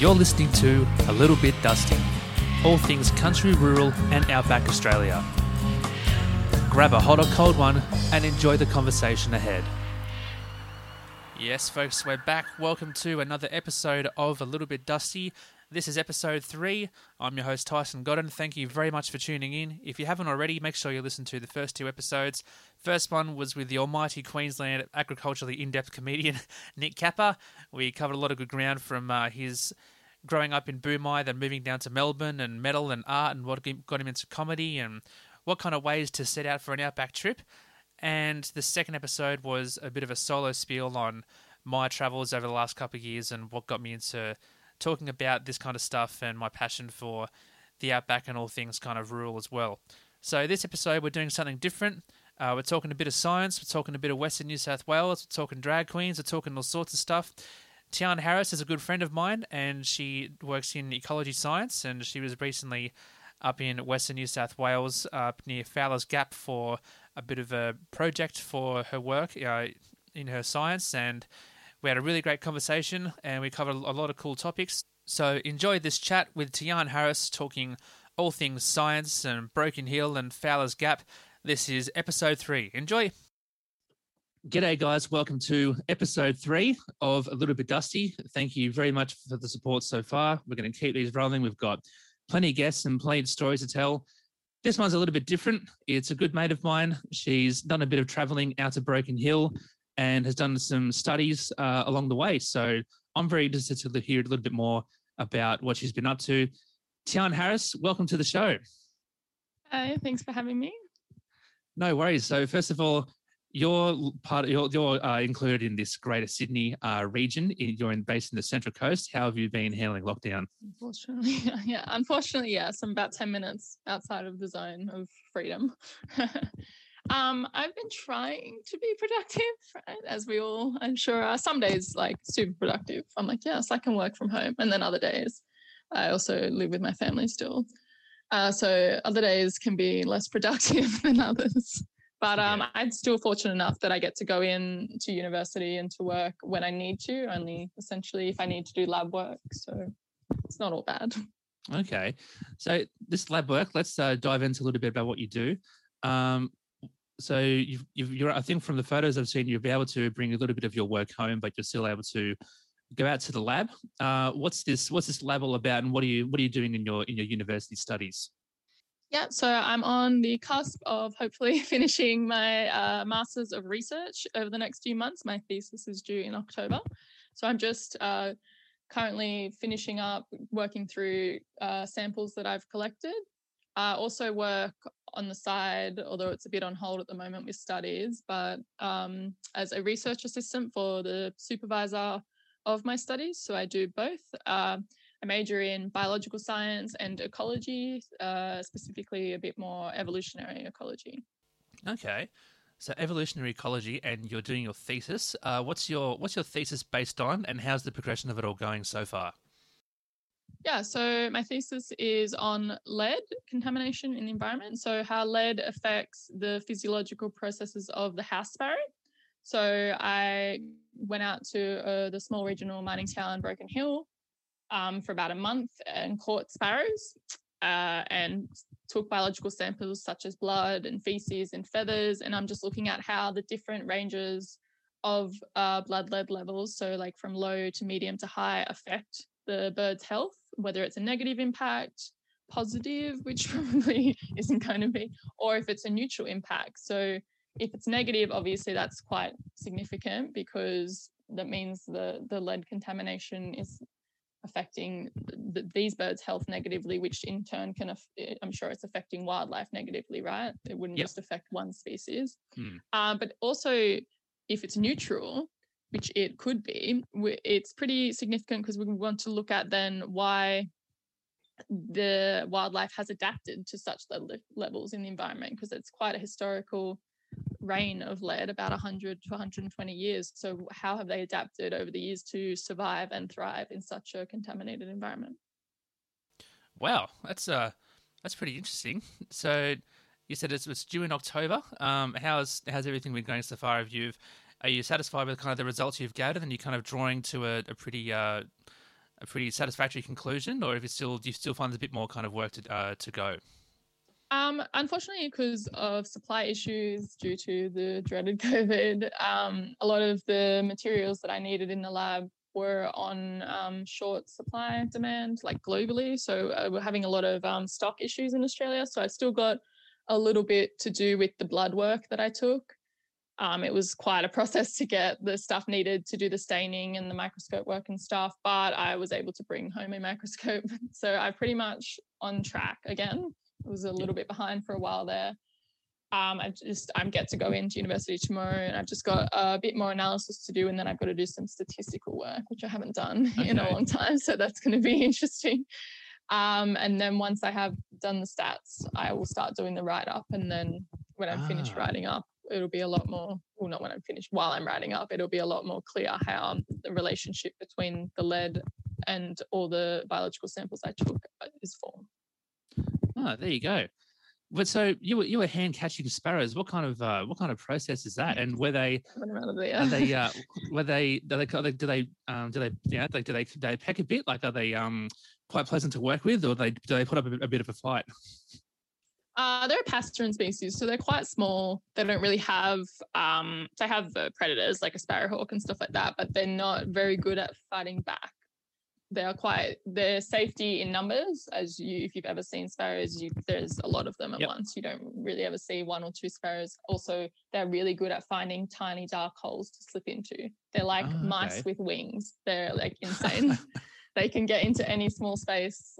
You're listening to A Little Bit Dusty, all things country, rural, and outback Australia. Grab a hot or cold one and enjoy the conversation ahead. Yes, folks, we're back. Welcome to another episode of A Little Bit Dusty. This is episode three. I'm your host, Tyson Godden. Thank you very much for tuning in. If you haven't already, make sure you listen to the first two episodes. First one was with the almighty Queensland agriculturally in depth comedian Nick Capper. We covered a lot of good ground from uh, his growing up in Boomai, then moving down to Melbourne and metal and art and what got him into comedy and what kind of ways to set out for an outback trip. And the second episode was a bit of a solo spiel on my travels over the last couple of years and what got me into talking about this kind of stuff and my passion for the outback and all things kind of rural as well. So, this episode, we're doing something different. Uh, we're talking a bit of science, we're talking a bit of Western New South Wales, we're talking drag queens, we're talking all sorts of stuff. Tiarne Harris is a good friend of mine, and she works in ecology science, and she was recently up in Western New South Wales, up near Fowler's Gap, for a bit of a project for her work uh, in her science, and we had a really great conversation, and we covered a lot of cool topics. So enjoy this chat with Tiarne Harris talking all things science and Broken Hill and Fowler's Gap. This is episode three. Enjoy. G'day, guys. Welcome to episode three of A Little Bit Dusty. Thank you very much for the support so far. We're going to keep these rolling. We've got plenty of guests and plenty of stories to tell. This one's a little bit different. It's a good mate of mine. She's done a bit of traveling out to Broken Hill and has done some studies uh, along the way. So I'm very interested to hear a little bit more about what she's been up to. Tiarne Harris, welcome to the show. Hi, thanks for having me. No worries. So first of all, you're part of, you're, you're uh, included in this Greater Sydney uh, region. You're in, based in the Central Coast. How have you been handling lockdown? Unfortunately, yeah. Unfortunately, yes. I'm about ten minutes outside of the zone of freedom. um, I've been trying to be productive, right? as we all, I'm sure, are. Some days like super productive. I'm like, yes, I can work from home, and then other days, I also live with my family still. Uh, so other days can be less productive than others. But um, I'm still fortunate enough that I get to go in to university and to work when I need to, only essentially if I need to do lab work. So it's not all bad. Okay. So this lab work, let's uh, dive into a little bit about what you do. Um, so you've, you are I think from the photos I've seen, you'll be able to bring a little bit of your work home, but you're still able to go out to the lab. Uh, what's this? What's this lab all about, and what are you what are you doing in your in your university studies? Yeah, so I'm on the cusp of hopefully finishing my uh, Masters of Research over the next few months. My thesis is due in October. So I'm just uh, currently finishing up working through uh, samples that I've collected. I also work on the side, although it's a bit on hold at the moment with studies, but um, as a research assistant for the supervisor of my studies. So I do both. Uh, I major in biological science and ecology, uh, specifically a bit more evolutionary ecology. Okay, so evolutionary ecology, and you're doing your thesis. Uh, what's your what's your thesis based on, and how's the progression of it all going so far? Yeah, so my thesis is on lead contamination in the environment. So how lead affects the physiological processes of the house sparrow. So I went out to uh, the small regional mining town Broken Hill um, for about a month and caught sparrows. uh, and took biological samples such as blood and feces and feathers. And I'm just looking at how the different ranges of uh, blood lead levels, so like from low to medium to high, affect the bird's health, whether it's a negative impact, positive, which probably isn't going to be, or if it's a neutral impact. So if it's negative, obviously that's quite significant because that means the the lead contamination is affecting the, these birds' health negatively, which in turn can, eh, I'm sure it's affecting wildlife negatively, right? It wouldn't yep. just affect one species. Hmm. Uh, but also, if it's neutral, which it could be, it's pretty significant because we want to look at then why the wildlife has adapted to such levels in the environment because it's quite a historical reign of lead about 100 to 120 years. So how have they adapted over the years to survive and thrive in such a contaminated environment? Wow that's uh that's pretty interesting. So you said it's, it's due in october. Um how's how's everything been going so far? Have you are you satisfied with kind of the results you've gathered and you're kind of drawing to a, a pretty uh a pretty satisfactory conclusion or if you still do you still find there's a bit more kind of work to uh, to go um, unfortunately, because of supply issues due to the dreaded COVID, um, a lot of the materials that I needed in the lab were on um, short supply demand, like globally. So uh, we're having a lot of um, stock issues in Australia. So I've still got a little bit to do with the blood work that I took. Um, it was quite a process to get the stuff needed to do the staining and the microscope work and stuff, but I was able to bring home a microscope. So I'm pretty much on track again was a little bit behind for a while there. Um, I just I'm get to go into university tomorrow, and I've just got a bit more analysis to do, and then I've got to do some statistical work, which I haven't done okay. in a long time. So that's going to be interesting. Um, and then once I have done the stats, I will start doing the write up, and then when I'm ah. finished writing up, it'll be a lot more. Well, not when I'm finished. While I'm writing up, it'll be a lot more clear how the relationship between the lead and all the biological samples I took is formed. Oh, there you go. But so you were you were hand catching sparrows. What kind of uh, what kind of process is that? And were they are they uh, were they do they do they um, do they yeah do they do they, do they peck a bit? Like are they um quite pleasant to work with, or they do they put up a, a bit of a fight? Uh, they're a passerine species, so they're quite small. They don't really have um, they have uh, predators like a sparrowhawk and stuff like that, but they're not very good at fighting back they are quite their safety in numbers as you if you've ever seen sparrows you there's a lot of them at yep. once. You don't really ever see one or two sparrows. Also they're really good at finding tiny dark holes to slip into. They're like oh, mice with wings. They're like insane. They can get into any small space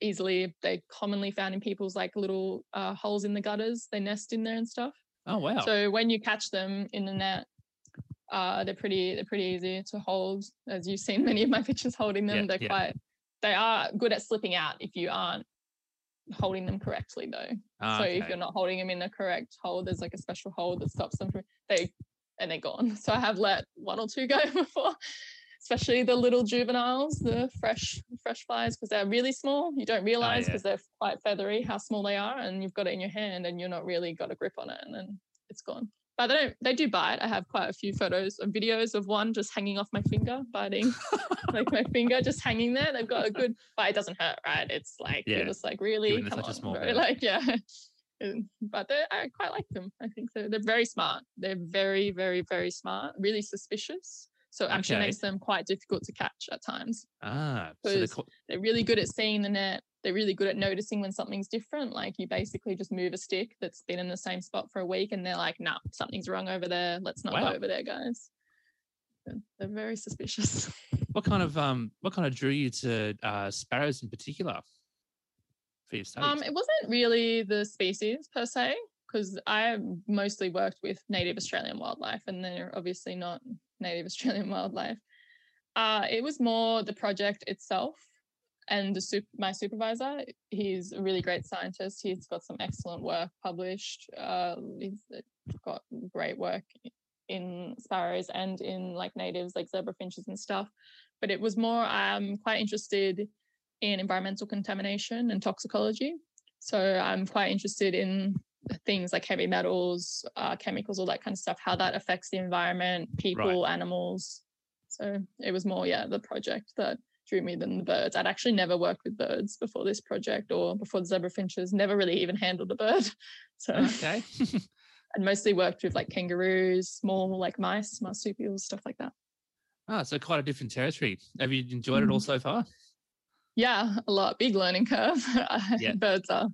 easily. They're commonly found in people's like little uh, holes in the gutters. They nest in there and stuff. Oh wow. So when you catch them in the net uh, they're pretty they're pretty easy to hold. As you've seen many of my pictures holding them, yeah, they're yeah. quite they are good at slipping out if you aren't holding them correctly though. Ah, so okay. if you're not holding them in the correct hold, there's like a special hold that stops them from they and they're gone. So I have let one or two go before, especially the little juveniles, the fresh fresh flies, because they're really small. You don't realize because oh, yeah. they're quite feathery how small they are, and you've got it in your hand and you're not really got a grip on it, and then it's gone but they don't they do bite i have quite a few photos and videos of one just hanging off my finger biting like my finger just hanging there. They've got a good but it doesn't hurt right? It's like yeah. you're just like really? Come on bro. like yeah. But i quite like them. I think they're, they're very smart. They're very very very smart really suspicious. So it actually okay. makes them quite difficult to catch at times. Ah so they're, they're really good at seeing the net they're really good at noticing when something's different. Like you basically just move a stick that's been in the same spot for a week and they're like, nah, something's wrong over there. Let's not wow. go over there, guys. They're, very suspicious. What kind of um what kind of drew you to uh sparrows in particular for your studies? Um, it wasn't really the species per se, because I mostly worked with native Australian wildlife and they're obviously not native Australian wildlife. Uh, it was more the project itself and the my supervisor, he's a really great scientist. He's got some excellent work published. Uh, he's got great work in sparrows and in like natives like zebra finches and stuff. But it was more I'm quite interested in environmental contamination and toxicology. So I'm quite interested in things like heavy metals, uh, chemicals, all that kind of stuff, how that affects the environment, people, right. animals. So it was more, yeah, the project that drew me than the birds. I'd actually never worked with birds before this project or before the zebra finches, never really even handled a bird. So Okay. I'd mostly worked with like kangaroos, small like mice, marsupials, stuff like that. ah, so quite a different territory. Have you enjoyed it all Mhm. so far? Yeah, a lot. Big learning curve. Yeah. Birds are,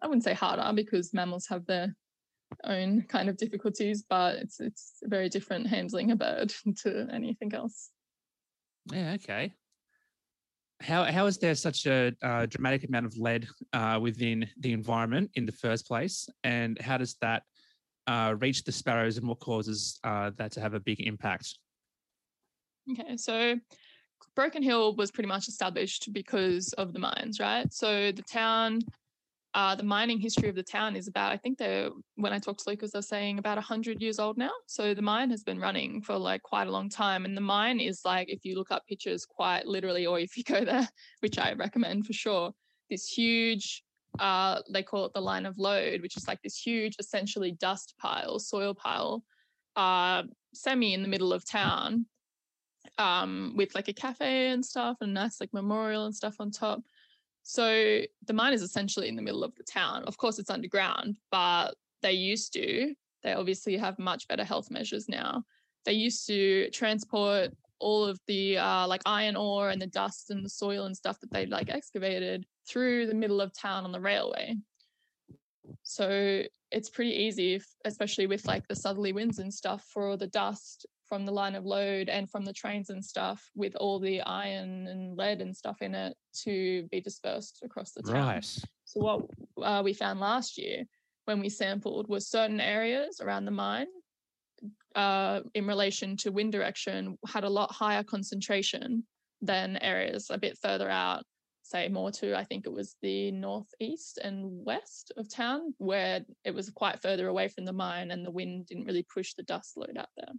I wouldn't say harder because mammals have their own kind of difficulties, but it's it's very different handling a bird to anything else. Yeah. Okay. How how is there such a uh, dramatic amount of lead uh, within the environment in the first place, and how does that uh, reach the sparrows, and what causes uh, that to have a big impact? Okay, so Broken Hill was pretty much established because of the mines, right? So the town, uh, the mining history of the town is about, I think they when I talked to Lucas, they're saying about 100 years old now. So the mine has been running for like quite a long time. And the mine is like, if you look up pictures quite literally, or if you go there, which I recommend for sure, this huge, uh, they call it the Line of Lode, which is like this huge, essentially dust pile, soil pile, uh, semi in the middle of town um, with like a cafe and stuff and a nice like memorial and stuff on top. So the mine is essentially in the middle of the town. Of course, it's underground, but they used to. They obviously have much better health measures now. They used to transport all of the uh, like iron ore and the dust and the soil and stuff that they like excavated through the middle of town on the railway. So it's pretty easy, especially with like the southerly winds and stuff, for the dust from the Line of Lode and from the trains and stuff with all the iron and lead and stuff in it to be dispersed across the town. Right. So what uh, we found last year when we sampled was certain areas around the mine uh, in relation to wind direction had a lot higher concentration than areas a bit further out, say more to I think it was the northeast and west of town where it was quite further away from the mine and the wind didn't really push the dust load out there.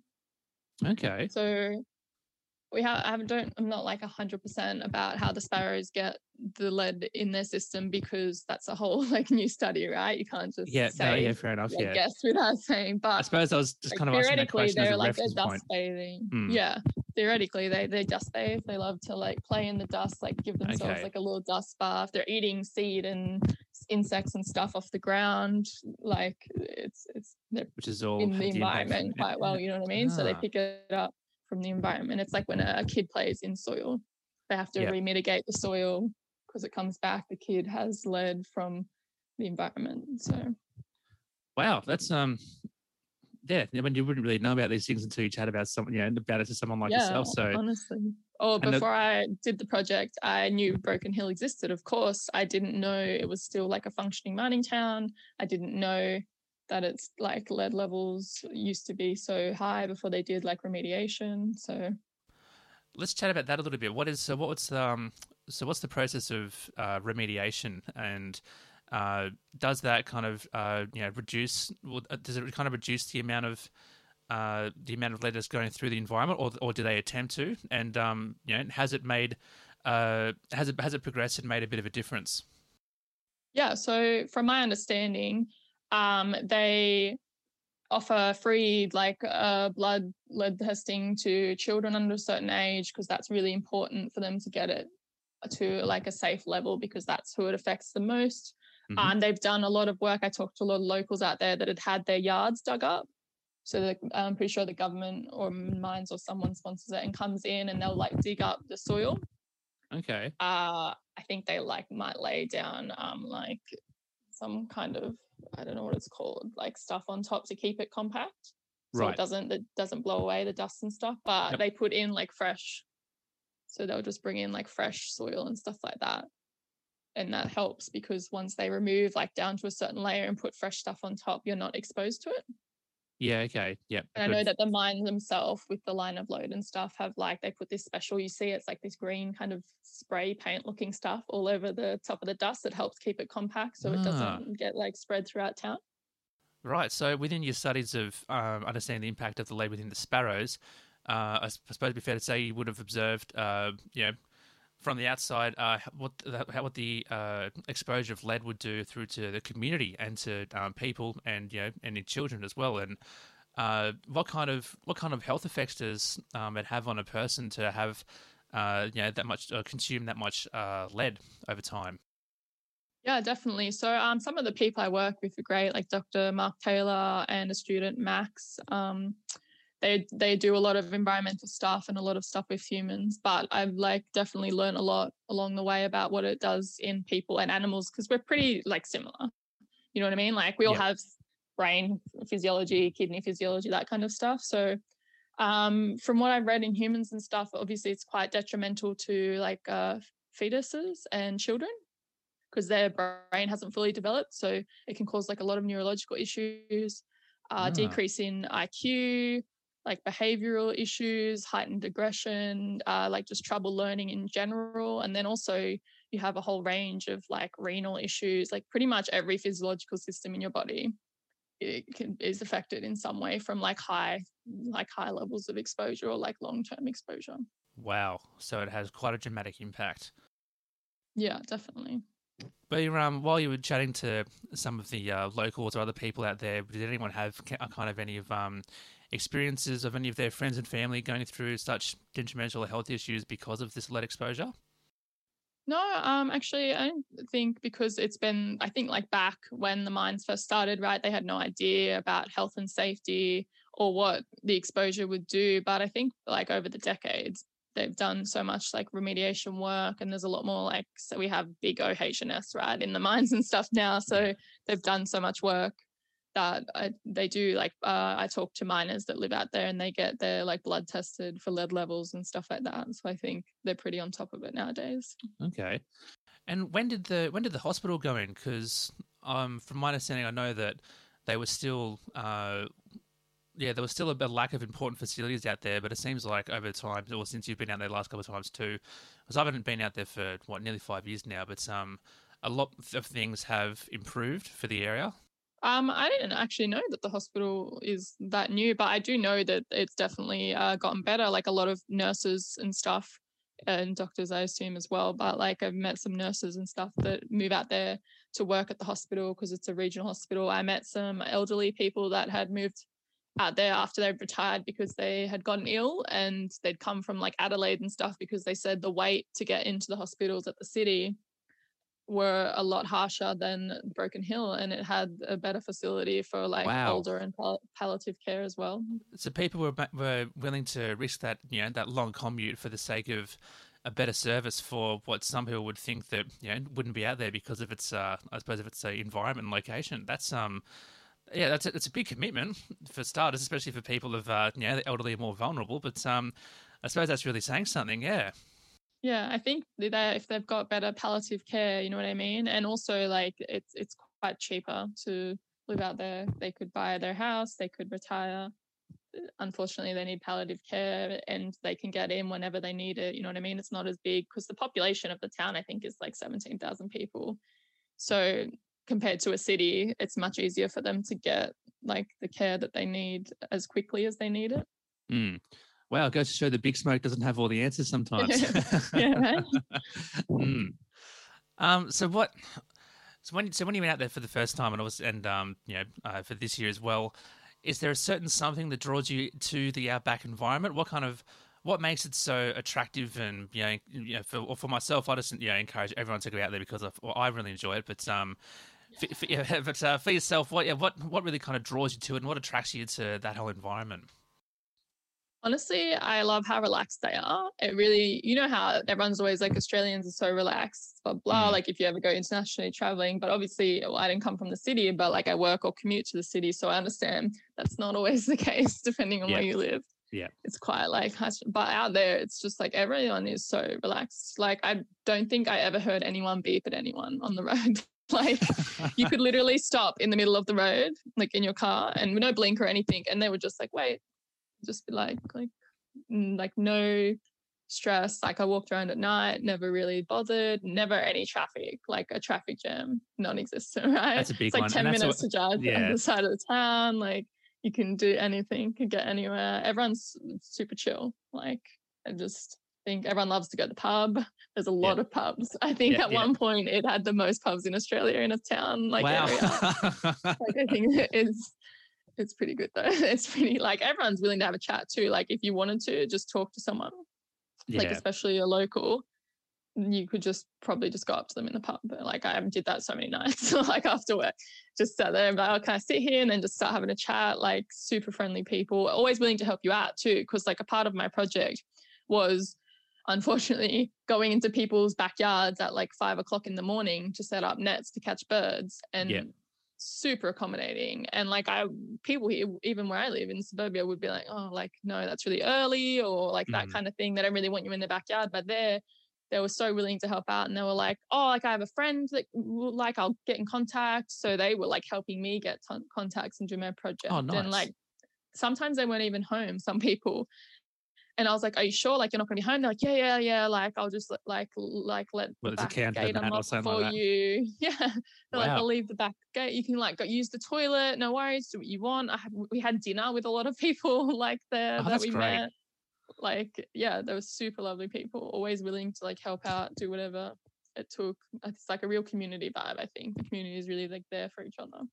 Okay. So we have I don't I'm not like hundred percent about how the sparrows get the lead in their system because that's a whole like new study, right? You can't just Yeah. No. Yeah. Fair enough. like, Yeah. guess without saying. But I suppose I was just like, kind of theoretically, they're like they're dust point. bathing. Hmm. Yeah, theoretically, they they dust bathe. They love to like play in the dust, like give themselves Okay. like a little dust bath. They're eating seed and insects and stuff off the ground. Like it's it's they're Which is all in the impact environment from- quite well. You know what I mean? So they Ah. pick it up from the environment. It's like when a, a kid plays in soil, they have to Yep. remitigate the soil because it comes back. The kid has lead from the environment. So Wow, that's um, yeah. I mean, you wouldn't really know about these things until you chat about someone, you know, about it to someone like yourself. So honestly. Oh, the- before I did the project, I knew Broken Hill existed. Of course, I didn't know it was still like a functioning mining town. I didn't know that it's like lead levels used to be so high before they did like remediation. So let's chat about that a little bit. What is so? What's um? So what's the process of uh, remediation, and uh, does that kind of uh, you know reduce? well, uh, Does it kind of reduce the amount of uh, the amount of lead that's going through the environment, or or do they attempt to? And um, you know, has it made uh, has it has it progressed and made a bit of a difference? Yeah, so from my understanding, um, they offer free like uh, blood lead testing to children under a certain age because that's really important for them to get it to like a safe level because that's who it affects the most. Mhm. And they've done a lot of work. I talked to a lot of locals out there that had had their yards dug up. So the, I'm pretty sure the government or mines or someone sponsors it and comes in and they'll like dig up the soil Okay. uh i think they like might lay down um like some kind of i don't know what it's called like stuff on top to keep it compact so Right. it doesn't it doesn't blow away the dust and stuff but Yep. they put in like fresh so they'll just bring in like fresh soil and stuff like that and that helps because once they remove like down to a certain layer and put fresh stuff on top you're not exposed to it Yeah. Okay. Yeah. and I know that the mines themselves with the Line of Lode and stuff have like they put this special you see it's like this green kind of spray paint looking stuff all over the top of the dust that helps keep it compact so it Ah. doesn't get like spread throughout town. Right. So within your studies of um, understanding the impact of the lead within the sparrows, uh, I suppose it'd be fair to say you would have observed, uh, you know, from the outside, uh, what the, what the uh, exposure of lead would do through to the community and to um, people and you know and in children as well, and uh, what kind of what kind of health effects does um, it have on a person to have uh, you know, that much uh, consume that much uh, lead over time. Yeah, definitely. So um, some of the people I work with are great, like Dr. Mark Taylor and a student Max. Um, they they do a lot of environmental stuff and a lot of stuff with humans, but I've like definitely learned a lot along the way about what it does in people and animals because we're pretty like similar. You know what I mean? Like we all have brain physiology, kidney physiology, that kind of stuff. So um, from what I've read in humans and stuff, obviously it's quite detrimental to like uh, fetuses and children because their brain hasn't fully developed. So it can cause like a lot of neurological issues, uh, ah. decrease in IQ, like behavioral issues, heightened aggression, uh, like just trouble learning in general. And then also you have a whole range of like renal issues, like pretty much every physiological system in your body it can, is affected in some way from like high like high levels of exposure or like long-term exposure wow so it has quite a dramatic impact yeah definitely but um, while you were chatting to some of the uh, locals or other people out there, did anyone have kind of any of um, experiences of any of their friends and family going through such detrimental health issues because of this lead exposure? No, um, actually, I think because it's been, I think like back when the mines first started, right? They had no idea about health and safety or what the exposure would do. But I think like over the decades, they've done so much like remediation work and there's a lot more like so we have big OH&S right in the mines and stuff now so they've done so much work that I, they do like uh, I talk to miners that live out there and they get their like blood tested for lead levels and stuff like that so I think they're pretty on top of it nowadays. Okay. And when did the when did the hospital go in? Because um from my understanding I know that they were still uh, yeah, there was still a, a, lack of important facilities out there, but it seems like over time, or since you've been out there the last couple of times too, because I haven't been out there for what nearly five years now, but um, a lot of things have improved for the area. Um, I didn't actually know that the hospital is that new, but I do know that it's definitely uh, gotten better. Like a lot of nurses and stuff, and doctors, I assume as well. But like I've met some nurses and stuff that move out there to work at the hospital because it's a regional hospital. I met some elderly people that had moved out there after they'd retired because they had gotten ill and they'd come from like Adelaide and stuff because they said the wait to get into the hospitals at the city were a lot harsher than Broken Hill and it had a better facility for like wow. older and pal- palliative care as well. So people were were willing to risk that you know that long commute for the sake of a better service for what some people would think that you know wouldn't be out there because of its uh, I suppose if it's a environment and location. That's um yeah, that's a, that's a big commitment for starters, especially for people of uh, you know the elderly are more vulnerable. But um, I suppose that's really saying something. Yeah. Yeah, I think that if they've got better palliative care, you know what I mean, and also like it's it's quite cheaper to live out there. They could buy their house, they could retire. Unfortunately, they need palliative care, and they can get in whenever they need it. You know what I mean? It's not as big because the population of the town, I think, is like seventeen thousand people. So compared to a city, it's much easier for them to get like the care that they need as quickly as they need it. Mm. Wow, it goes to show the big smoke doesn't have all the answers sometimes. yeah, right. mm. Um, so what? So when so when you went out there for the first time, and was and um, you know, uh, for this year as well, is there a certain something that draws you to the outback environment? What kind of what makes it so attractive and you know, you know for for myself, I just you know encourage everyone to go out there because of, well, I really enjoy it. But um, for, for, yeah, but uh, for yourself, what yeah, what what really kind of draws you to it, and what attracts you to that whole environment? Honestly, I love how relaxed they are. It really, you know, how everyone's always like Australians are so relaxed, blah blah. Mm. Like if you ever go internationally traveling, but obviously, well, I didn't come from the city, but like I work or commute to the city, so I understand that's not always the case depending on where you live. Yeah, it's quite like, but out there, it's just like everyone is so relaxed. Like I don't think I ever heard anyone beep at anyone on the road. Like you could literally stop in the middle of the road, like in your car, and no blink or anything, and they would just like wait, just be like like mm, like no stress. Like I walked around at night, never really bothered, never any traffic, like a traffic jam, non-existent. Right? That's a big it's like one. ten minutes what, to drive yeah. on the side of the town. Like you can do anything, can get anywhere. Everyone's super chill. Like I just think everyone loves to go to the pub. There's a lot yeah. of pubs. I think yeah, at one point it had the most pubs in Australia in a town like wow. area. like I think it's it's pretty good though. It's pretty like everyone's willing to have a chat too. Like if you wanted to just talk to someone, Yeah. like especially a local, you could just probably just go up to them in the pub. But like I did that so many nights, like after work, just sat there and be like, oh, can I sit here? And then just start having a chat, like super friendly people, always willing to help you out too. Cause like a part of my project was unfortunately going into people's backyards at like five o'clock in the morning to set up nets to catch birds and Yeah. Super accommodating and like i people here even where i live in suburbia would be like oh like no that's really early or like that Mm. kind of thing they don't really want you in their backyard but there they were so willing to help out and they were like oh like i have a friend that like i'll get in contact so they were like helping me get ton- contacts and do my project Oh, nice. and like sometimes they weren't even home some people and I was like, "Are you sure? Like, you're not going to be home?" They're like, "Yeah, yeah, yeah. Like, I'll just like like let Well, the back gate in that or unlock for like you." Yeah, they're like, "I'll leave the back gate. You can like go use the toilet. No worries. Do what you want." I had, we had dinner with a lot of people like there Oh, that we great. met. Like, yeah, they were super lovely people, always willing to like help out, do whatever it took. It's like a real community vibe. I think the community is really like there for each other.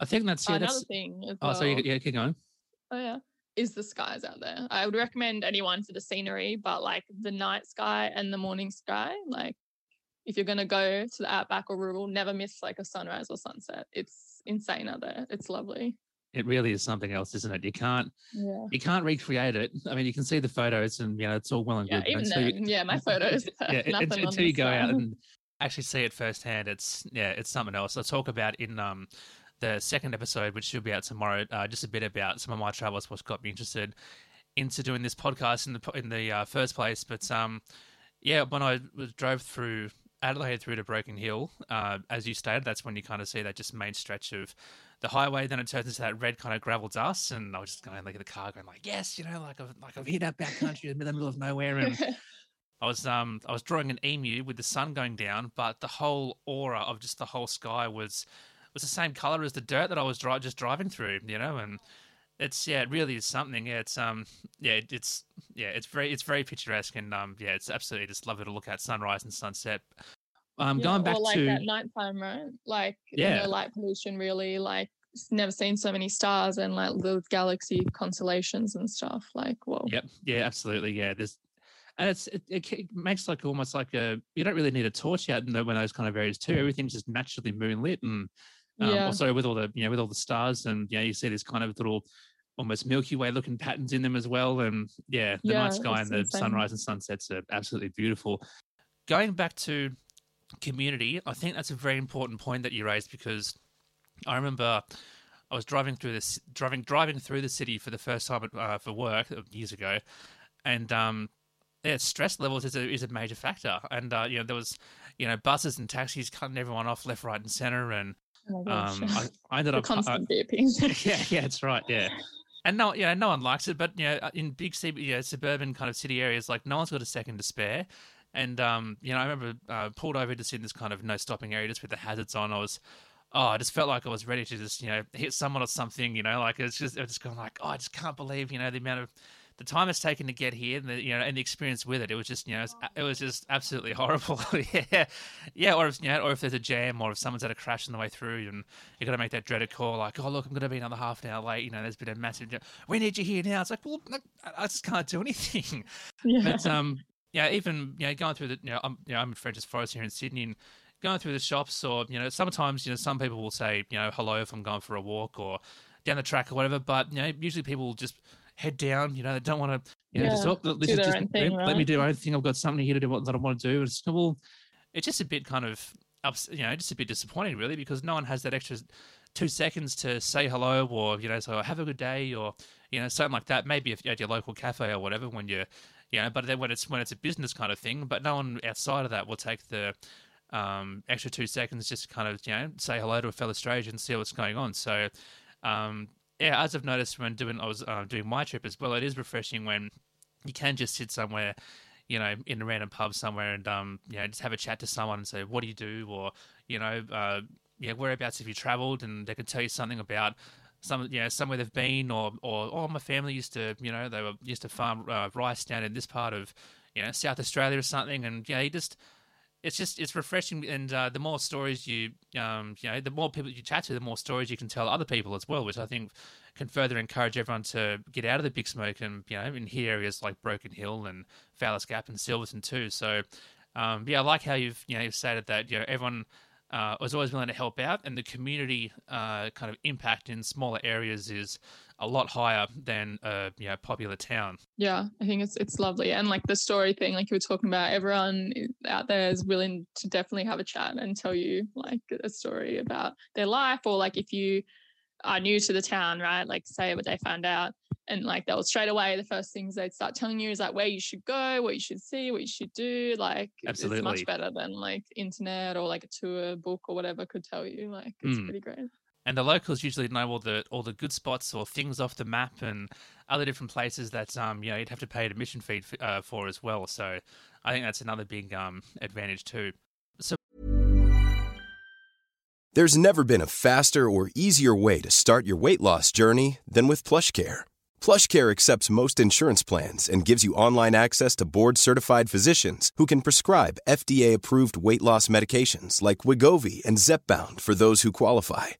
I think that's yeah. Another That's, thing oh, well. so you, yeah, keep going. Oh yeah. Is the skies out there? I would recommend anyone for the scenery, but like the night sky and the morning sky, like if you're gonna go to the outback or rural, never miss like a sunrise or sunset. It's insane out there. It's lovely. It really is something else, isn't it? You can't Yeah. you can't recreate it. I mean, you can see the photos, and you know it's all well and Yeah, good. even until you- then, yeah, my photos. yeah, until, you go out and actually see it firsthand, it's yeah, it's something else. I talk about in um the second episode, which should be out tomorrow, uh, just a bit about some of my travels, what's got me interested into doing this podcast in the in the uh, first place. But um, yeah, when I drove through Adelaide through to Broken Hill, uh, as you stated, that's when you kind of see that just main stretch of the highway. Then it turns into that red kind of gravel dust, and I was just going like at the car, going like, yes, you know, like I've like I've hit that backcountry in the middle of nowhere, and I was um I was drawing an emu with the sun going down, but the whole aura of just the whole sky was was the same color as the dirt that I was dri- just driving through, you know, and it's yeah, it really is something. Yeah, it's um yeah, it, it's yeah, it's very it's very picturesque and um yeah, it's absolutely just lovely to look at sunrise and sunset. Um, Yeah, going back or like to at nighttime, right? Like Yeah. no light pollution, really. Like never seen so many stars and like the galaxy constellations and stuff. Like, whoa. Yep. Yeah, absolutely. Yeah. There's, and it's it, it makes like almost like a you don't really need a torch out in the, when those kind of areas too. Everything's just naturally moonlit and um, Yeah. also with all the you know with all the stars and yeah you see this kind of little almost Milky Way looking patterns in them as well. And yeah, the Yeah, night sky and the insane. sunrise and sunsets are absolutely beautiful. Going back to community, I think that's a very important point that you raised because I remember I was driving through this driving driving through the city for the first time uh, for work uh, years ago, and um, yeah, stress levels is a is a major factor. And uh, you know there was you know buses and taxis cutting everyone off left, right, and center, and Oh um, I, I ended the up constant beeping. yeah, yeah, it's right. Yeah. And no, you know, no one likes it, but you know, uh, in big, you know, suburban kind of city areas, like no one's got a second to spare. And um, you know, I remember uh, pulled over just in this kind of no stopping area, just with the hazards on. I was, oh, I just felt like I was ready to just, you know, hit someone or something. You know, like it's just, I was just going like, oh, I just can't believe, you know, the amount of the time it's taken to get here, and the, you know, and the experience with it. It was just, you know, it was, it was just absolutely horrible. yeah, yeah. Or if you know, or if there's a jam, or if someone's had a crash on the way through, and you got to make that dreaded call, like, oh look, I'm going to be another half an hour late. You know, there's been a massive. jam. We need you here now. It's like, well, I- I just can't do anything. yeah. But um, yeah, even you know, going through the, you know, I'm, you know, I'm in French's Forest here in Sydney, and going through the shops, or you know, sometimes you know, some people will say, you know, hello if I'm going for a walk or down the track or whatever. But you know, usually people will just head down. You know, they don't want to. You know, just, Yeah, oh, this do is their just, thing, let, let me do my own thing. I've got something here to do what, that I want to do. It's well, it's just a bit kind of ups, you know, just a bit disappointing, really, because no one has that extra two seconds to say hello or you know, so have a good day or you know, something like that. Maybe if you're at your local cafe or whatever, when you're, you know, but then when it's when it's a business kind of thing, but no one outside of that will take the um, extra two seconds just to kind of you know say hello to a fellow stranger and see what's going on. So, um, yeah, as I've noticed when doing I was uh, doing my trip as well, it is refreshing when you can just sit somewhere, you know, in a random pub somewhere and um, you know, just have a chat to someone and say, "What do you do?" or you know, uh, yeah, whereabouts have you travelled? And they can tell you something about some, you know, somewhere they've been, or or oh, my family used to, you know, they were used to farm uh, rice down in this part of, you know, South Australia or something, and yeah, you just it's just it's refreshing, and uh, the more stories you um you know, the more people you chat to, the more stories you can tell other people as well, which I think can further encourage everyone to get out of the big smoke and you know in hear areas like Broken Hill and Fowler's Gap and Silverton too. So um, yeah, I like how you've you know you've stated that you know everyone uh, was always willing to help out, and the community uh, kind of impact in smaller areas is a lot higher than a you know popular town. Yeah, I think it's it's lovely, and like the story thing, like you were talking about, everyone out there is willing to definitely have a chat and tell you like a story about their life, or like if you are new to the town, right? Like say what they found out, and like they'll straight away the first things they'd start telling you is like where you should go, what you should see, what you should do. Like Absolutely. it's much better than like internet or like a tour book or whatever could tell you. Like it's Mm. pretty great. And the locals usually know all the all the good spots or things off the map and other different places that um you know you'd have to pay an admission fee f- uh, for as well. So I think that's another big um advantage too. So there's never been a faster or easier way to start your weight loss journey than with Plush PlushCare. PlushCare accepts most insurance plans and gives you online access to board-certified physicians who can prescribe FDA-approved weight loss medications like Wegovy and Zepbound for those who qualify.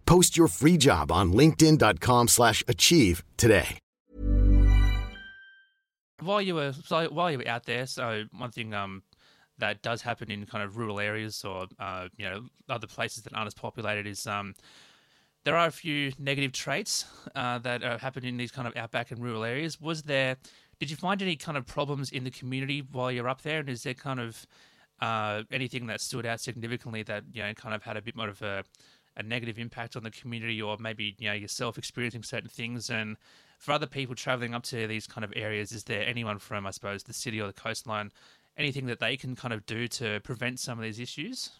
Post your free job on linkedin.com slash achieve today. while you were so while you were out there, so one thing um that does happen in kind of rural areas or uh, you know other places that aren't as populated is um there are a few negative traits uh, that happen in these kind of outback and rural areas. Was there? Did you find any kind of problems in the community while you're up there? And is there kind of uh, anything that stood out significantly that you know kind of had a bit more of a, a negative impact on the community, or maybe you know yourself experiencing certain things? And for other people traveling up to these kind of areas, is there anyone from I suppose the city or the coastline, anything that they can kind of do to prevent some of these issues?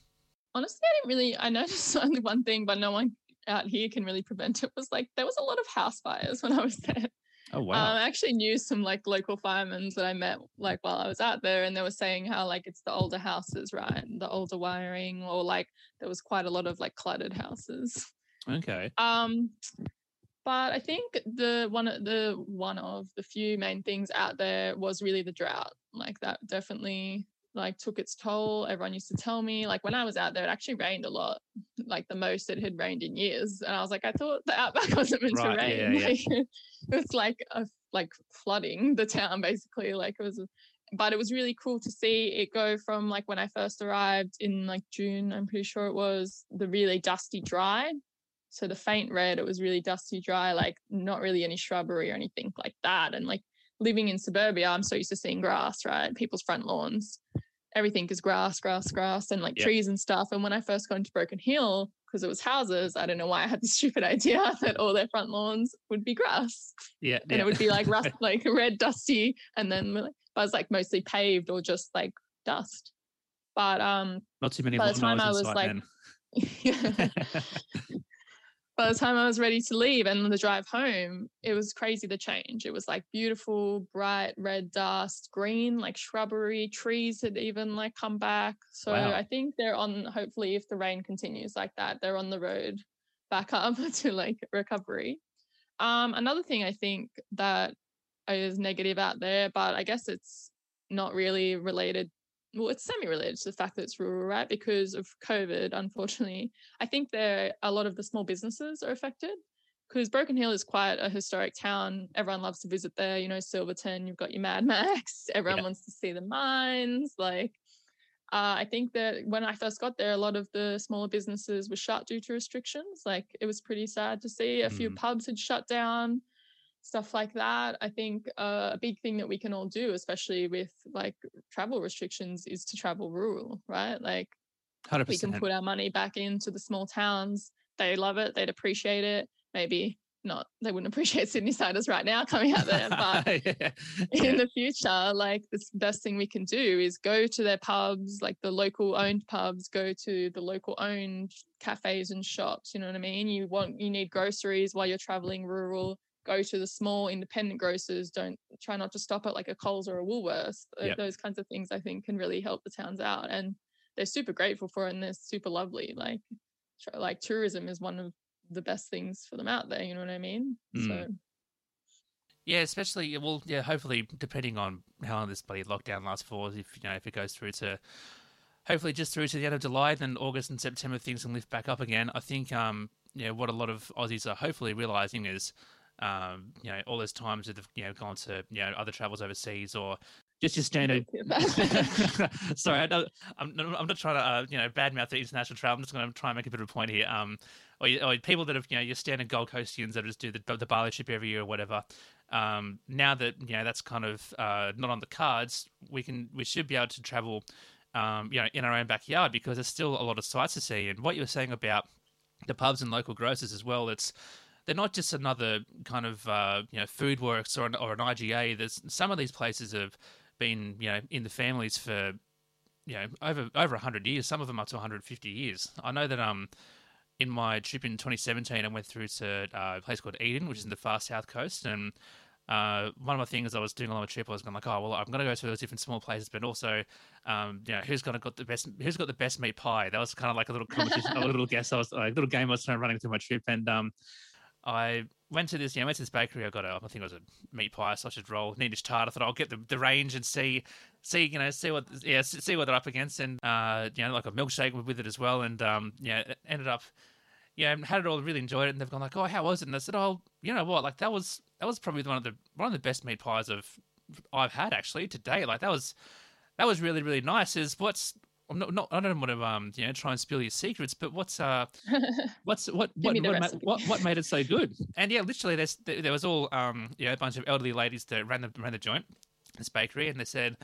Honestly, I didn't really. I noticed only one thing, but no one out here can really prevent it. Was like there was a lot of house fires when I was there. Oh Um, I actually knew some like local firemen that I met like while I was out there, and they were saying how like it's the older houses, right, the older wiring, or like there was quite a lot of like cluttered houses. okay. Um, but I think the one of the one of the few main things out there was really the drought. Like that definitely like took its toll. Everyone used to tell me like when I was out there, it actually rained a lot, like the most it had rained in years. And I was like, I thought the outback wasn't meant Right, to rain. yeah. Like it was like a, like flooding the town basically. Like it was. But it was really cool to see it go from like when I first arrived in like June, I'm pretty sure it was the really dusty dry so the faint red, it was really dusty, dry, like not really any shrubbery or anything like that. And like living in suburbia, I'm so used to seeing grass, right? People's front lawns, everything is grass, grass, grass, and like Yeah. trees and stuff. And when I first got into Broken Hill, because it was houses, I don't know why I had this stupid idea that all their front lawns would be grass Yeah. and it would be like rust, like red, dusty, and then like, but it's like mostly paved or just like dust. But um, Not too many by the time I was like- yeah. By the time I was ready to leave and on the drive home, it was crazy the change. It was like beautiful, bright red dust, green, like shrubbery, trees had even like come back. So Wow. I think they're on, hopefully, if the rain continues like that, they're on the road back up to like recovery. Um, another thing I think that is negative out there, but I guess it's not really related. Well, it's semi-related to the fact that it's rural, right? Because of COVID, unfortunately, I think there a lot of the small businesses are affected. Because Broken Hill is quite a historic town. Everyone loves to visit there. You know, Silverton. You've got your Mad Max. Everyone Yeah. wants to see the mines. Like, uh, I think that when I first got there, a lot of the smaller businesses were shut due to restrictions. Like it was pretty sad to see. A few Mm. pubs had shut down, stuff like that. I think uh, a big thing that we can all do, especially with like travel restrictions, is to travel rural, right? Like Hundred we can put our money back into the small towns. They love it. They'd appreciate it. Maybe not. They wouldn't appreciate Sydney siders right now coming out there, but in the future, like the best thing we can do is go to their pubs, like the local owned pubs, go to the local owned cafes and shops. You know what I mean? You want, you need groceries while you're traveling rural. Go to the small independent grocers. Don't try not to stop at like a Coles or a Woolworths. Yep. Those kinds of things I think can really help the towns out, and they're super grateful for it and they're super lovely. Like, like tourism is one of the best things for them out there. You know what I mean? Mm. So. Yeah, especially well, yeah. Hopefully, depending on how long this bloody lockdown lasts for, if you know if it goes through to, hopefully just through to the end of July, then August and September things can lift back up again. I think um you know what a lot of Aussies are hopefully realizing is um you know all those times that they've you know gone to you know other travels overseas or just your standard. Sorry, I don't, I'm I'm not trying to uh, you know badmouth the international travel. I'm just going to try and make a bit of a point here. Um, or, or people that have you know your standard Gold Coastians that just do the the Bali trip every year or whatever. Um, now that you know that's kind of uh, not on the cards, we can we should be able to travel, um, you know, in our own backyard because there's still a lot of sights to see. And what you were saying about the pubs and local grocers as well, it's they're not just another kind of uh, you know FoodWorks or an, or an IGA. There's some of these places have been you know in the families for you know over over 100 years some of them up to 150 years i know that um in my trip in 2017 i went through to uh, a place called eden which is in the far south coast and uh, one of the things I was doing along the trip I was going like, oh well, I'm going to go to those different small places, but also, um, you know, who's to got the best, who's got the best meat pie? That was kind of like a little competition, a little guess. I was like, a little game I was trying running through my trip, and um, I went to this, you know, went to this bakery. I got a, I think it was a meat pie, sausage roll, Neenish tart. I thought I'll get the, the range and see, see, you know, see what, yeah, see what they're up against, and uh, you know, like a milkshake with it as well, and um, yeah, ended up, yeah, had it all, really enjoyed it, and they've gone like, oh, how was it? And I said, oh, you know what, like that was that was probably one of the one of the best meat pies of I've had actually to date. Like that was that was really really nice. Is what's I'm not, not I don't want to um you know try and spill your secrets, but what's uh what's what what what, ma- what what made it so good? And yeah, literally, there's there there was all um you know a bunch of elderly ladies that ran the ran the joint, this bakery, and they said.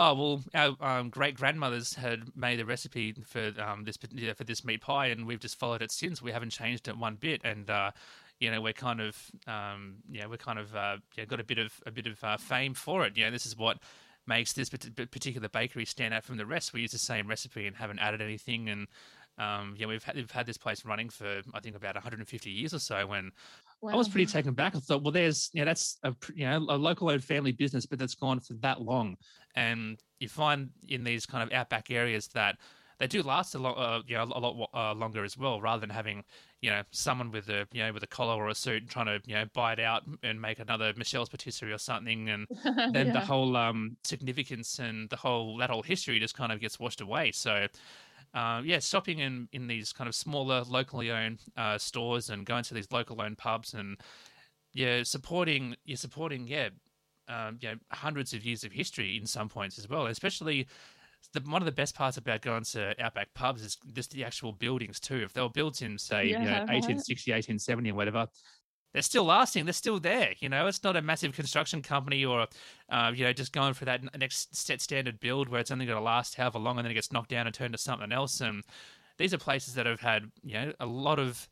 Oh well, our um, great grandmothers had made a recipe for um, this yeah, for this meat pie, and we've just followed it since. We haven't changed it one bit, and uh, you know we're kind of um, yeah we're kind of uh, yeah, got a bit of a bit of uh, fame for it. You know, this is what makes this particular bakery stand out from the rest. We use the same recipe and haven't added anything, and um, yeah, we've had, we've had this place running for I think about 150 years or so. When I was pretty taken back. I thought, well, there's you know that's a you know a local owned family business, but that's gone for that long, and you find in these kind of outback areas that they do last a lot, uh, you know, a lot uh, longer as well, rather than having you know someone with a you know with a collar or a suit trying to you know buy it out and make another Michel's patisserie or something, and then the whole um, significance and the whole that whole history just kind of gets washed away. So. Uh, yeah, shopping in, in these kind of smaller, locally owned uh, stores and going to these local owned pubs and yeah, supporting you're supporting yeah, um, you know, hundreds of years of history in some points as well. Especially the, one of the best parts about going to outback pubs is just the actual buildings too. If they were built in say you know 1860, 1870 or whatever. They're still lasting. They're still there. You know, it's not a massive construction company or, uh, you know, just going for that next set standard build where it's only going to last however long and then it gets knocked down and turned to something else. And these are places that have had, you know, a lot of,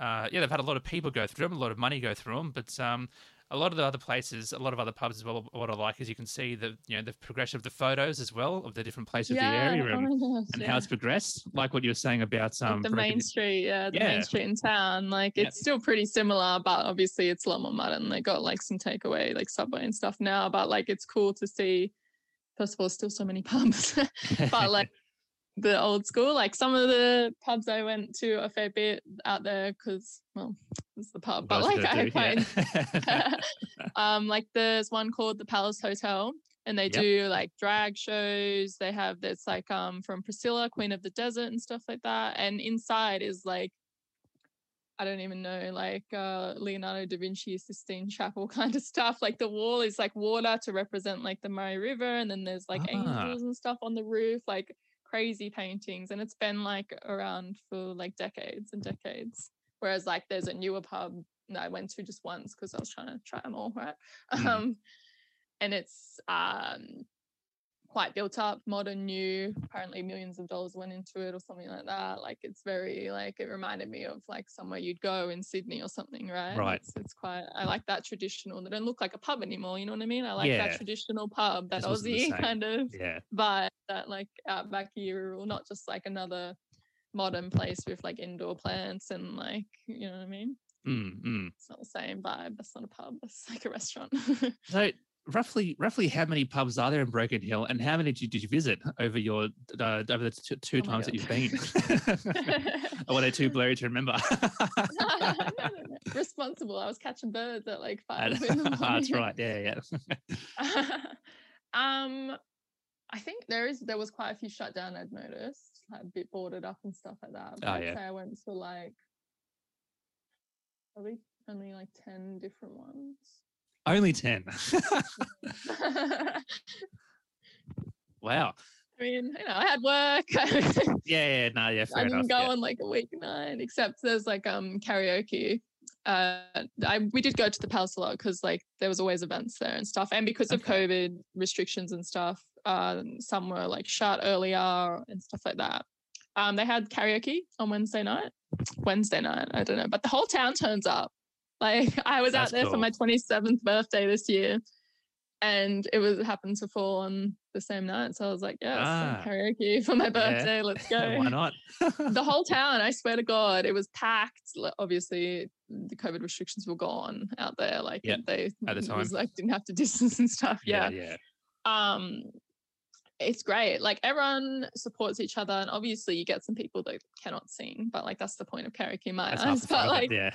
uh, yeah, they've had a lot of people go through them, a lot of money go through them, but um, a lot of the other places, a lot of other pubs as well. What I like is you can see the you know the progression of the photos as well of the different places yeah, of the area oh and, my gosh, and yeah. how it's progressed. Like what you were saying about Like um the Broken- main street, yeah, the Yeah. main street in town. Like it's still pretty similar, but obviously it's a lot more modern. They got like some takeaway, like subway and stuff now. But like it's cool to see. First of all, still so many pubs, but like the old school, like some of the pubs I went to a fair bit out there because well, it's the pub. But like I do? Yeah. um like there's one called the Palace Hotel and they Yep. do like drag shows. They have that's like um from Priscilla, Queen of the Desert and stuff like that. And inside is like I don't even know, like uh Leonardo da Vinci Sistine Chapel kind of stuff. Like the wall is like water to represent like the Murray River, and then there's like Ah. angels and stuff on the roof, like crazy paintings. And it's been like around for like decades and decades. Whereas like there's a newer pub that I went to just once because I was trying to try them all, right? Mm. Um, and it's um quite built up, modern, new. Apparently, millions of dollars went into it or something like that. Like it's very like it reminded me of like somewhere you'd go in Sydney or something, right? Right. It's, it's quite. I like that traditional. They don't look like a pub anymore. You know what I mean? I like Yeah. that traditional pub, that Just Aussie kind of yeah. vibe, that like outback or not just like another modern place with like indoor plants and like you know what I mean. Mm, mm. It's not the same vibe. That's not a pub. That's like a restaurant. So roughly, roughly, how many pubs are there in Broken Hill, and how many did you, did you visit over your uh, over the t- two Oh times that you've been? or were they too blurry to remember? No, no, no, no. Responsible. I was catching birds at like five in the morning. That's right. Yeah, yeah. um, I think there is there was quite a few shut down. I'd noticed, like a bit boarded up and stuff like that. But Oh, I'd yeah. say I went to like probably only like ten different ones. Only ten. wow. I mean, you know, I had work. Yeah, yeah, no, yeah, fair I didn't go yeah. on like a weeknight, except there's like um karaoke. Uh, I we did go to the palace a lot because like there was always events there and stuff, and because of Okay. COVID restrictions and stuff, uh, some were like shut earlier and stuff like that. Um, they had karaoke on Wednesday night. Wednesday night, I don't know, but the whole town turns up. Like I was That's out there for my 27th birthday this year, and it was happened to fall on the same night. So I was like, yeah, Ah. karaoke for my birthday. Let's go Why not? the whole town i swear to god it was packed obviously the covid restrictions were gone out there like Yeah, they at the it was time. like didn't have to distance and stuff yeah, yeah. um it's great like everyone supports each other and obviously you get some people that cannot sing but like that's the point of karaoke my That's eyes but like yeah.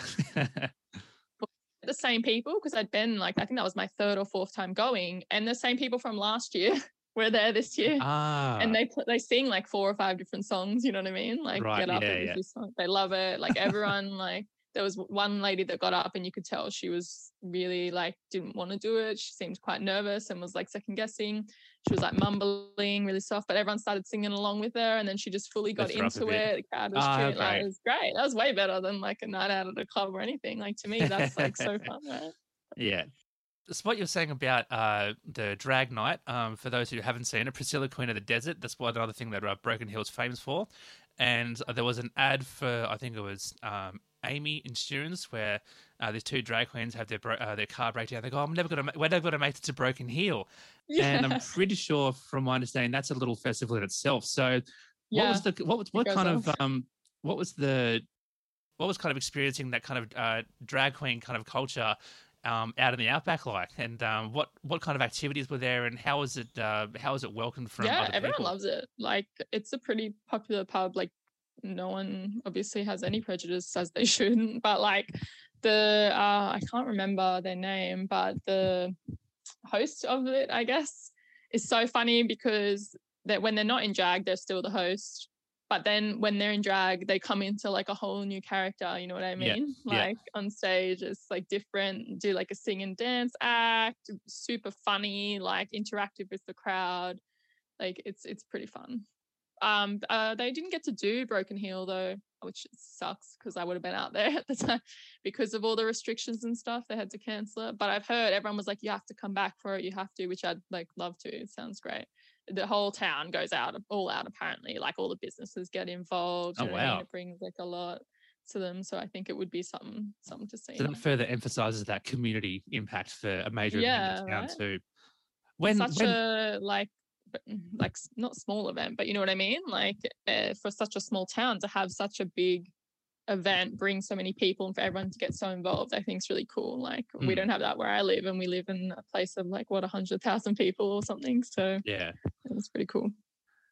The same people because i'd been like i think that was my third or fourth time going and the same people from last year were there this year ah, and they they sing like four or five different songs. You know what I mean? Like Right, get up, yeah, yeah. few songs. they love it. Like everyone, like there was one lady that got up and you could tell she was really like didn't want to do it. She seemed quite nervous and was like second guessing. She was like mumbling really soft, but everyone started singing along with her, and then she just fully got Lifted her up a into it. The crowd was Ah, cheering. Like, great. it was great. That was way better than like a night out at a club or anything. Like to me, that's like so fun, right? yeah. That's what you're saying about uh, the drag night. Um, for those who haven't seen it, Priscilla Queen of the Desert. That's one other thing that uh, Broken Hill is famous for. And uh, there was an ad for I think it was um, AAMI Insurance where uh, these two drag queens have their bro- uh, their car break down. They go, "I'm never gonna, ma- we're never gonna make it to Broken Hill." And I'm pretty sure, from my understanding, that's a little festival in itself. So, what Yeah, was the what was what kind of um what was the what was kind of experiencing that kind of uh, drag queen kind of culture um, out in the outback like, and um, what what kind of activities were there, and how was it uh, how was it welcomed from yeah, everyone people? loves it. Like it's a pretty popular pub. Like no one obviously has any prejudice as they shouldn't. But like the uh, I can't remember their name, but the host of it, I guess, is so funny because that when they're not in drag, they're still the host. But then when they're in drag, they come into like a whole new character. You know what I mean? yeah. Like on stage, it's like different. Do like a sing and dance act, super funny, like interactive with the crowd. Like it's it's pretty fun. Um, uh, they didn't get to do Broken Heel though, which sucks because I would have been out there at the time because of all the restrictions and stuff. They had to cancel it. But I've heard everyone was like, "You have to come back for it. You have to," which I'd like love to. It sounds great. The whole town goes out, all out apparently. Like all the businesses get involved. Oh, you know what I mean? wow. It brings like a lot. to them. So I think it would be something something to see. So that further emphasizes that community impact for a major Yeah, event in right. too. When, such when a like like not small event but you know what i mean like uh, for such a small town to have such a big event bring so many people and for everyone to get so involved i think is really cool like we Mm. don't have that where i live and we live in a place of like what a hundred thousand people or something so yeah. it's pretty cool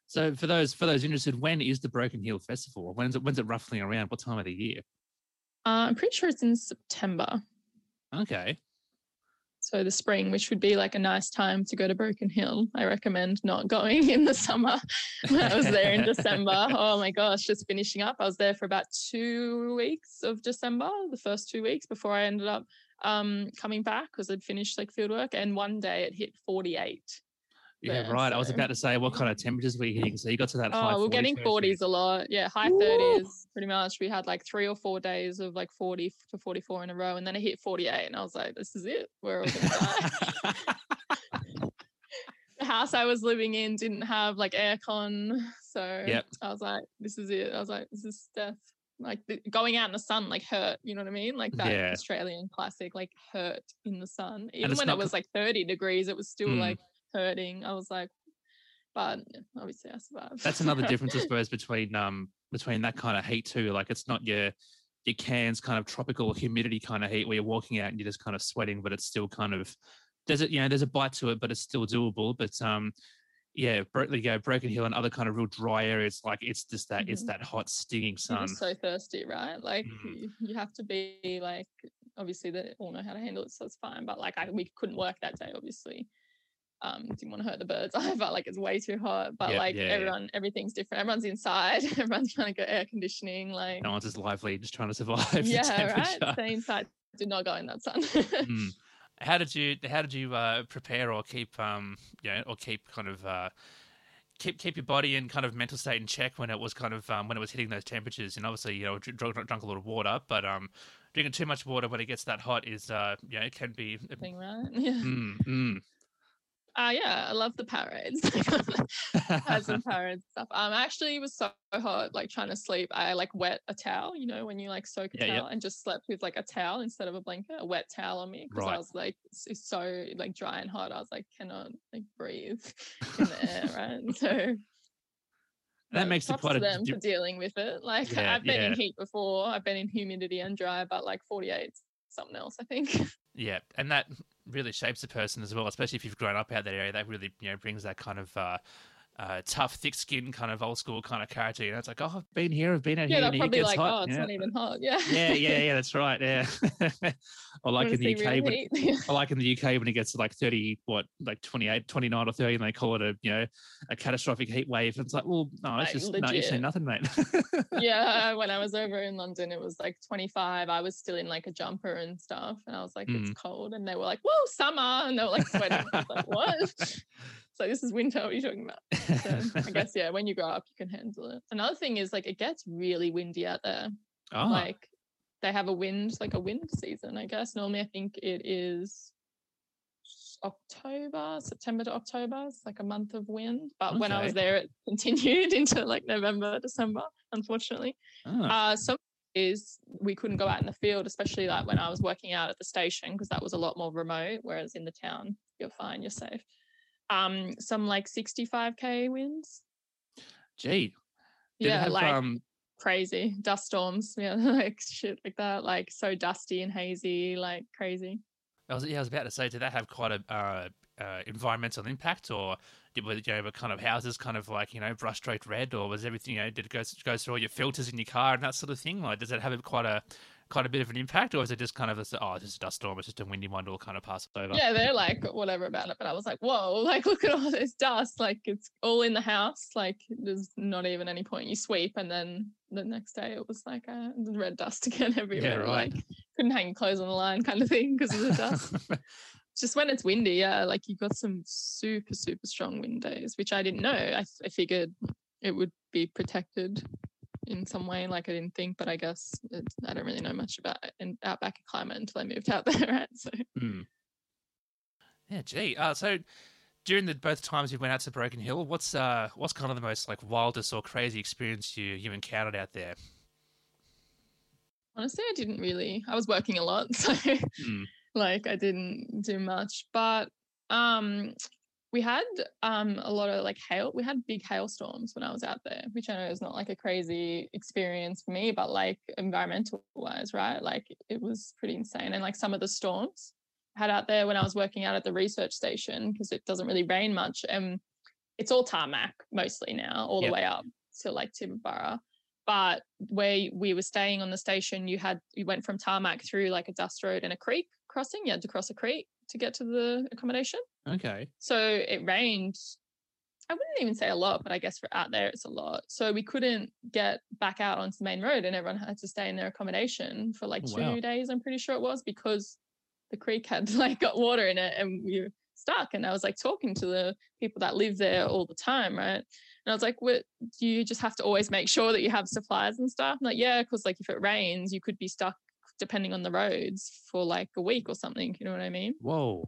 So for those for those interested, when is the Broken Hill Festival? When's it when's it roughly around? What time of the year? uh, i'm pretty sure it's in september Okay. So the spring which would be like a nice time to go to broken hill i recommend not going in the summer. I was there in december oh my gosh just finishing up. I was there for about two weeks of december the first two weeks before i ended up um coming back because i'd finished like field work and one day it hit 48 Yeah, right. I was about to say what kind of temperatures were you hitting? So you got to that high. oh we're getting 40s, 40s a lot yeah high 30s pretty much we had like three or four days of like 40 to 44 in a row and then it hit 48 and i was like this is it we're all gonna die the house I was living in didn't have like aircon, so Yep. I was like, "This is it." I was like, "This is death." Like the, going out in the sun, like hurt. You know what I mean? Like that Yeah. Australian classic, like hurt in the sun. Even when it was like thirty degrees, it was still Mm. like hurting. I was like, but obviously I survived. That's another difference, I suppose, between um between that kind of heat too. Like it's not your your Cairns kind of tropical humidity kind of heat where you're walking out and you're just kind of sweating, but it's still kind of there's a you know there's a bite to it, but it's still doable. But um yeah, you go Broken Hill and other kind of real dry areas, like it's just that it's Mhm. that hot stinging You're sun. so thirsty, right? Like Mm. you, you have to be like, obviously they all know how to handle it, so it's fine. But like I, we couldn't work that day, obviously. Um, didn't want to hurt the birds. I felt like it's way too hot. But Yeah, like yeah, yeah. everyone, everything's different. Everyone's inside. Everyone's trying to get air conditioning. Like no one's as lively, just trying to survive. yeah, right. Stay inside. Do not go in that sun. Mm. How did you how did you uh, prepare or keep um you know or keep kind of uh, keep keep your body and kind of mental state in check when it was kind of um, when it was hitting those temperatures and obviously you know dr- drunk, drunk a lot of water but um drinking too much water when it gets that hot is uh you know it can be Thing, right? Yeah. mm, mm. Uh, yeah, I love the Powerades. had some Powerade stuff. Um, actually, it was so hot, like trying to sleep. I like wet a towel, you know, when you like soak a Yeah, yeah. towel, and just slept with like a towel instead of a blanket, a wet towel on me because Right. I was like, it's, so like dry and hot. I was like, cannot like breathe in the air, right? So that makes it quite a them for dealing with it. Like Yeah, I've been in heat before. I've been in humidity and dry, but like 48 something else, I think. yeah and that really shapes a person as well especially if you've grown up out that area. That really you know brings that kind of uh uh, tough, thick-skinned, kind of old school kind of character. You know, it's like, oh, I've been here, I've been out yeah, here, they're probably like, hot. oh, it's yeah. not even hot. Yeah. yeah, yeah, yeah, that's right. Yeah, or like in the UK, real when, or like in the UK when it gets to like thirty, what, like 28, 29 or thirty, and they call it a you know a catastrophic heat wave. It's like, well, no, it's Like, just no, you say nothing, mate. yeah, when I was over in London, it was like 25. I was still in like a jumper and stuff. And I was like, Mm. it's cold. And they were like, whoa, summer. And they were like sweating. I was like, what? So this is winter. What are you talking about? So I guess, yeah, when you grow up, you can handle it. Another thing is like, it gets really windy out there. oh, Like they have a wind, like a wind season, I guess. Normally, I think it is October, September to October. It's like a month of wind. But when I was there, it continued into like November, December, unfortunately. oh, Uh, some is we couldn't go out in the field, especially like when I was working out at the station because that was a lot more remote. Whereas in the town, you're fine, you're safe. Um, some like 65k winds. gee. Did yeah, have, like um, crazy dust storms. Yeah, like shit like that. Like so dusty and hazy, like crazy. I was, yeah, I was about to say, did that have quite a uh, uh, environmental impact, or did, you know, were kind of houses kind of like you know brush straight red, or was everything you know did it go go through all your filters in your car and that sort of thing? Like, does it have quite a quite a bit of an impact, or is it just kind of a, oh, it's just a dust storm, it's just a windy one, it'll kind of pass over? Yeah, they're like whatever about it, but I was like, whoa, like look at all this dust. Like it's all in the house. Like there's not even any point. You sweep, and then the next day it was like uh, red dust again everywhere. yeah, right. Like couldn't hang clothes on the line, kind of thing, because of the dust. Just when it's windy, yeah, like you got some super super strong wind days, which I didn't know. I, I figured it would be protected in some way. Like I didn't think, but I guess I don't really know much about and outback climate until I moved out there, right? So. Hmm. Yeah, gee. Uh, so during the both times you went out to Broken Hill, what's uh what's kind of the most like wildest or crazy experience you you encountered out there? Honestly, I didn't really. I was working a lot, so Mm. like I didn't do much. But um we had um a lot of like hail. We had big hailstorms when I was out there, which I know is not like a crazy experience for me, but like environmental wise, right? Like it was pretty insane. And like some of the storms I had out there when I was working out at the research station because it doesn't really rain much. And it's all tarmac mostly now, all Yep. the way up to like Tibooburra. But where we were staying on the station, you had you went from tarmac through like a dust road and a creek crossing. You had to cross a creek to get to the accommodation. Okay. So it rained. I wouldn't even say a lot, but I guess for out there it's a lot. So we couldn't get back out onto the main road, and everyone had to stay in their accommodation for like oh, two wow. days. I'm pretty sure it was because the creek had like got water in it, and we were stuck. And I was like talking to the people that live there all the time, right? And I was like, "What? Do you just have to always make sure that you have supplies and stuff?" I'm like, "Yeah, because like if it rains, you could be stuck." Depending on the roads for like a week or something you know what i mean Whoa.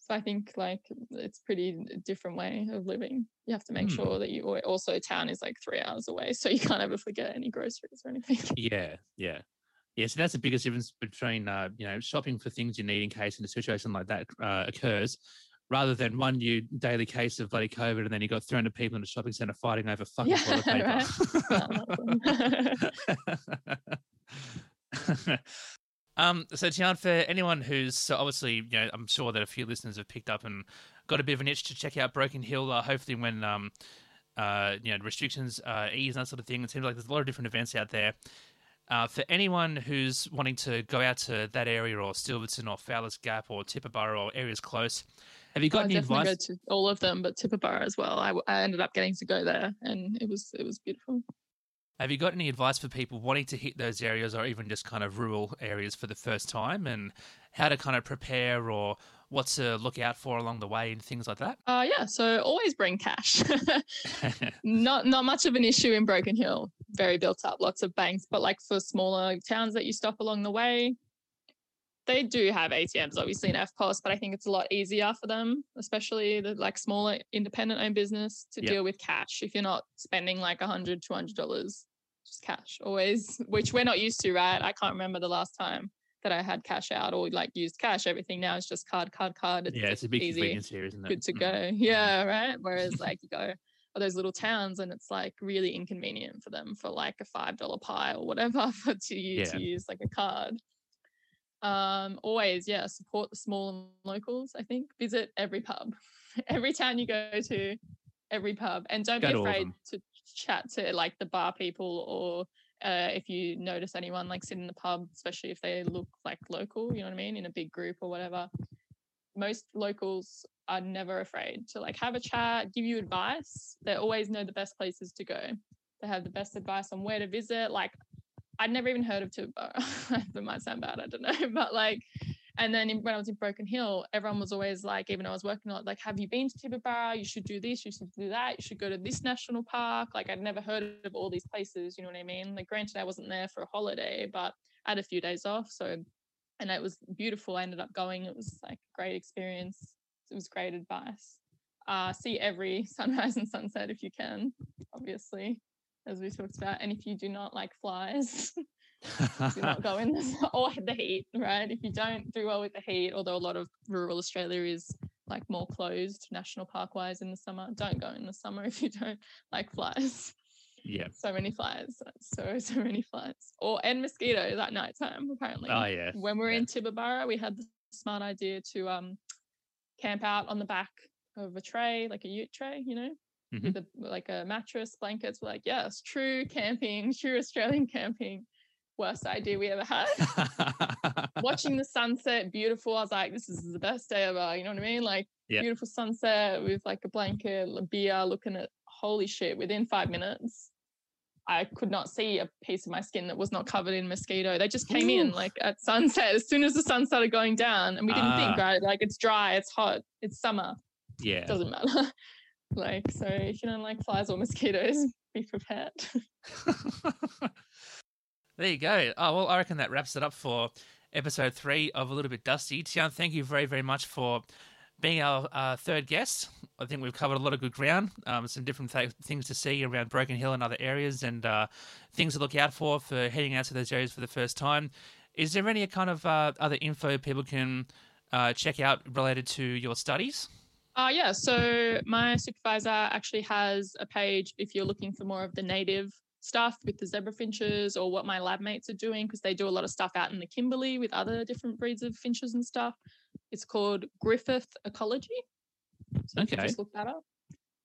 so I think like it's pretty different way of living. You have to make Hmm. sure that you also town is like three hours away, so you can't ever forget any groceries or anything. Yeah. Yeah. Yeah, so that's the biggest difference between uh, you know shopping for things you need in case in a situation like that uh, occurs, rather than one new daily case of bloody COVID and then you got 300 people in a shopping centre fighting over fucking Yeah, toilet paper. um, so Tiarne, for anyone who's so obviously, you know, I'm sure that a few listeners have picked up and got a bit of an itch to check out Broken Hill. Uh, hopefully, when um, uh, you know restrictions uh, ease and that sort of thing, it seems like there's a lot of different events out there. Uh, for anyone who's wanting to go out to that area or Silverton or Fowler's Gap or Tibooburra or areas close, have you got I any definitely advice? go to all of them, but Tibooburra as well. I ended up getting to go there, and it was it was beautiful. Have you got any advice for people wanting to hit those areas or even just kind of rural areas for the first time and how to kind of prepare or what to look out for along the way and things like that? Uh, yeah, so always bring cash. not not much of an issue in Broken Hill. Very built up, lots of banks, but like for smaller towns that you stop along the way, they do have ATMs, obviously in EFTPOS, but I think it's a lot easier for them, especially the like smaller independent owned business to Yeah. deal with cash. If you're not spending like a hundred, two hundred dollars, just cash always, which we're not used to, right? I can't remember the last time that I had cash out or like used cash. Everything now is just card, card, card. It's yeah, it's a big easy convenience here, isn't it? good to Mm. go. Yeah, right. Whereas like you go or those little towns and it's like really inconvenient for them for like a five dollar pie or whatever for to use Yeah. to use like a card. Um, always, yeah, support the small and locals. I think visit every pub, every town you go to, every pub, and don't Go be to all afraid them. to chat to like the bar people or uh, if you notice anyone like sitting in the pub, especially if they look like local, you know what I mean, in a big group or whatever. Most locals are never afraid to like have a chat, give you advice. They always know the best places to go. They have the best advice on where to visit. Like I'd never even heard of Tibooburra. that might sound bad, I don't know, but like. And then in, when I was in Broken Hill, everyone was always like, even though I was working like, have you been to Tibooburra? You should do this. You should do that. You should go to this national park. Like, I'd never heard of all these places. You know what I mean? Like, granted, I wasn't there for a holiday, but I had a few days off. So, and it was beautiful. I ended up going. It was like a great experience. It was great advice. Uh, see every sunrise and sunset if you can, obviously, as we talked about. And if you do not like flies, do not go in the or the heat, right? If you don't do well with the heat, although a lot of rural Australia is like more closed national park wise in the summer, don't go in the summer if you don't like flies. yeah. So many flies, so so many flies, or and mosquitoes at night time. Apparently, Oh, yeah. when we we're Yeah. in Tibooburra, we had the smart idea to um camp out on the back of a tray, like a ute tray, you know, Mhm. with a, like a mattress, blankets. We're like, yes, true camping, true Australian camping. Worst idea we ever had. Watching the sunset, beautiful. I was like, this is the best day ever. You know what I mean? Like Yeah. beautiful sunset with like a blanket, a beer, looking at holy shit. Within five minutes, I could not see a piece of my skin that was not covered in mosquito. They just came in like at sunset as soon as the sun started going down, and we didn't think Ah. right. Like it's dry, it's hot, it's summer. yeah. It doesn't matter. like so, if you don't like flies or mosquitoes, be prepared. there you go. Oh, well, I reckon that wraps it up for episode three of A Little Bit Dusty. Tiarne, thank you very, very much for being our uh, third guest. I think we've covered a lot of good ground, um, some different th- things to see around Broken Hill and other areas, and uh, things to look out for for heading out to those areas for the first time. Is there any kind of uh, other info people can uh, check out related to your studies? Uh, yeah, so my supervisor actually has a page if you're looking for more of the native stuff with the zebra finches or what my lab mates are doing because they do a lot of stuff out in the Kimberley with other different breeds of finches and stuff. It's called Griffith Ecology. So okay. just look that up.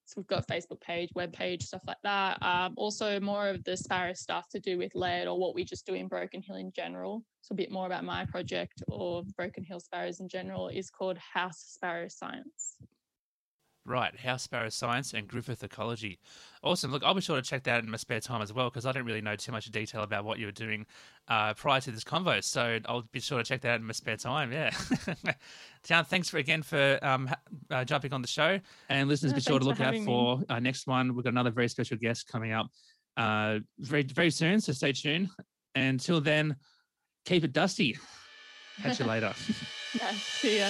So we've got Facebook page, web page, stuff like that. Um, also more of the sparrow stuff to do with lead or what we just do in Broken Hill in general. So a bit more about my project or Broken Hill sparrows in general is called House Sparrow Science. Right, House Sparrow Science and Griffith Ecology. Awesome. Look, I'll be sure to check that out in my spare time as well because I don't really know too much detail about what you were doing uh, prior to this convo. So I'll be sure to check that out in my spare time. Yeah. John, thanks for again for um, uh, jumping on the show. And listeners, yeah, be sure to look out for our next one. We've got another very special guest coming up uh, very very soon. So stay tuned. And until then, keep it dusty. Catch you later. yeah, see ya.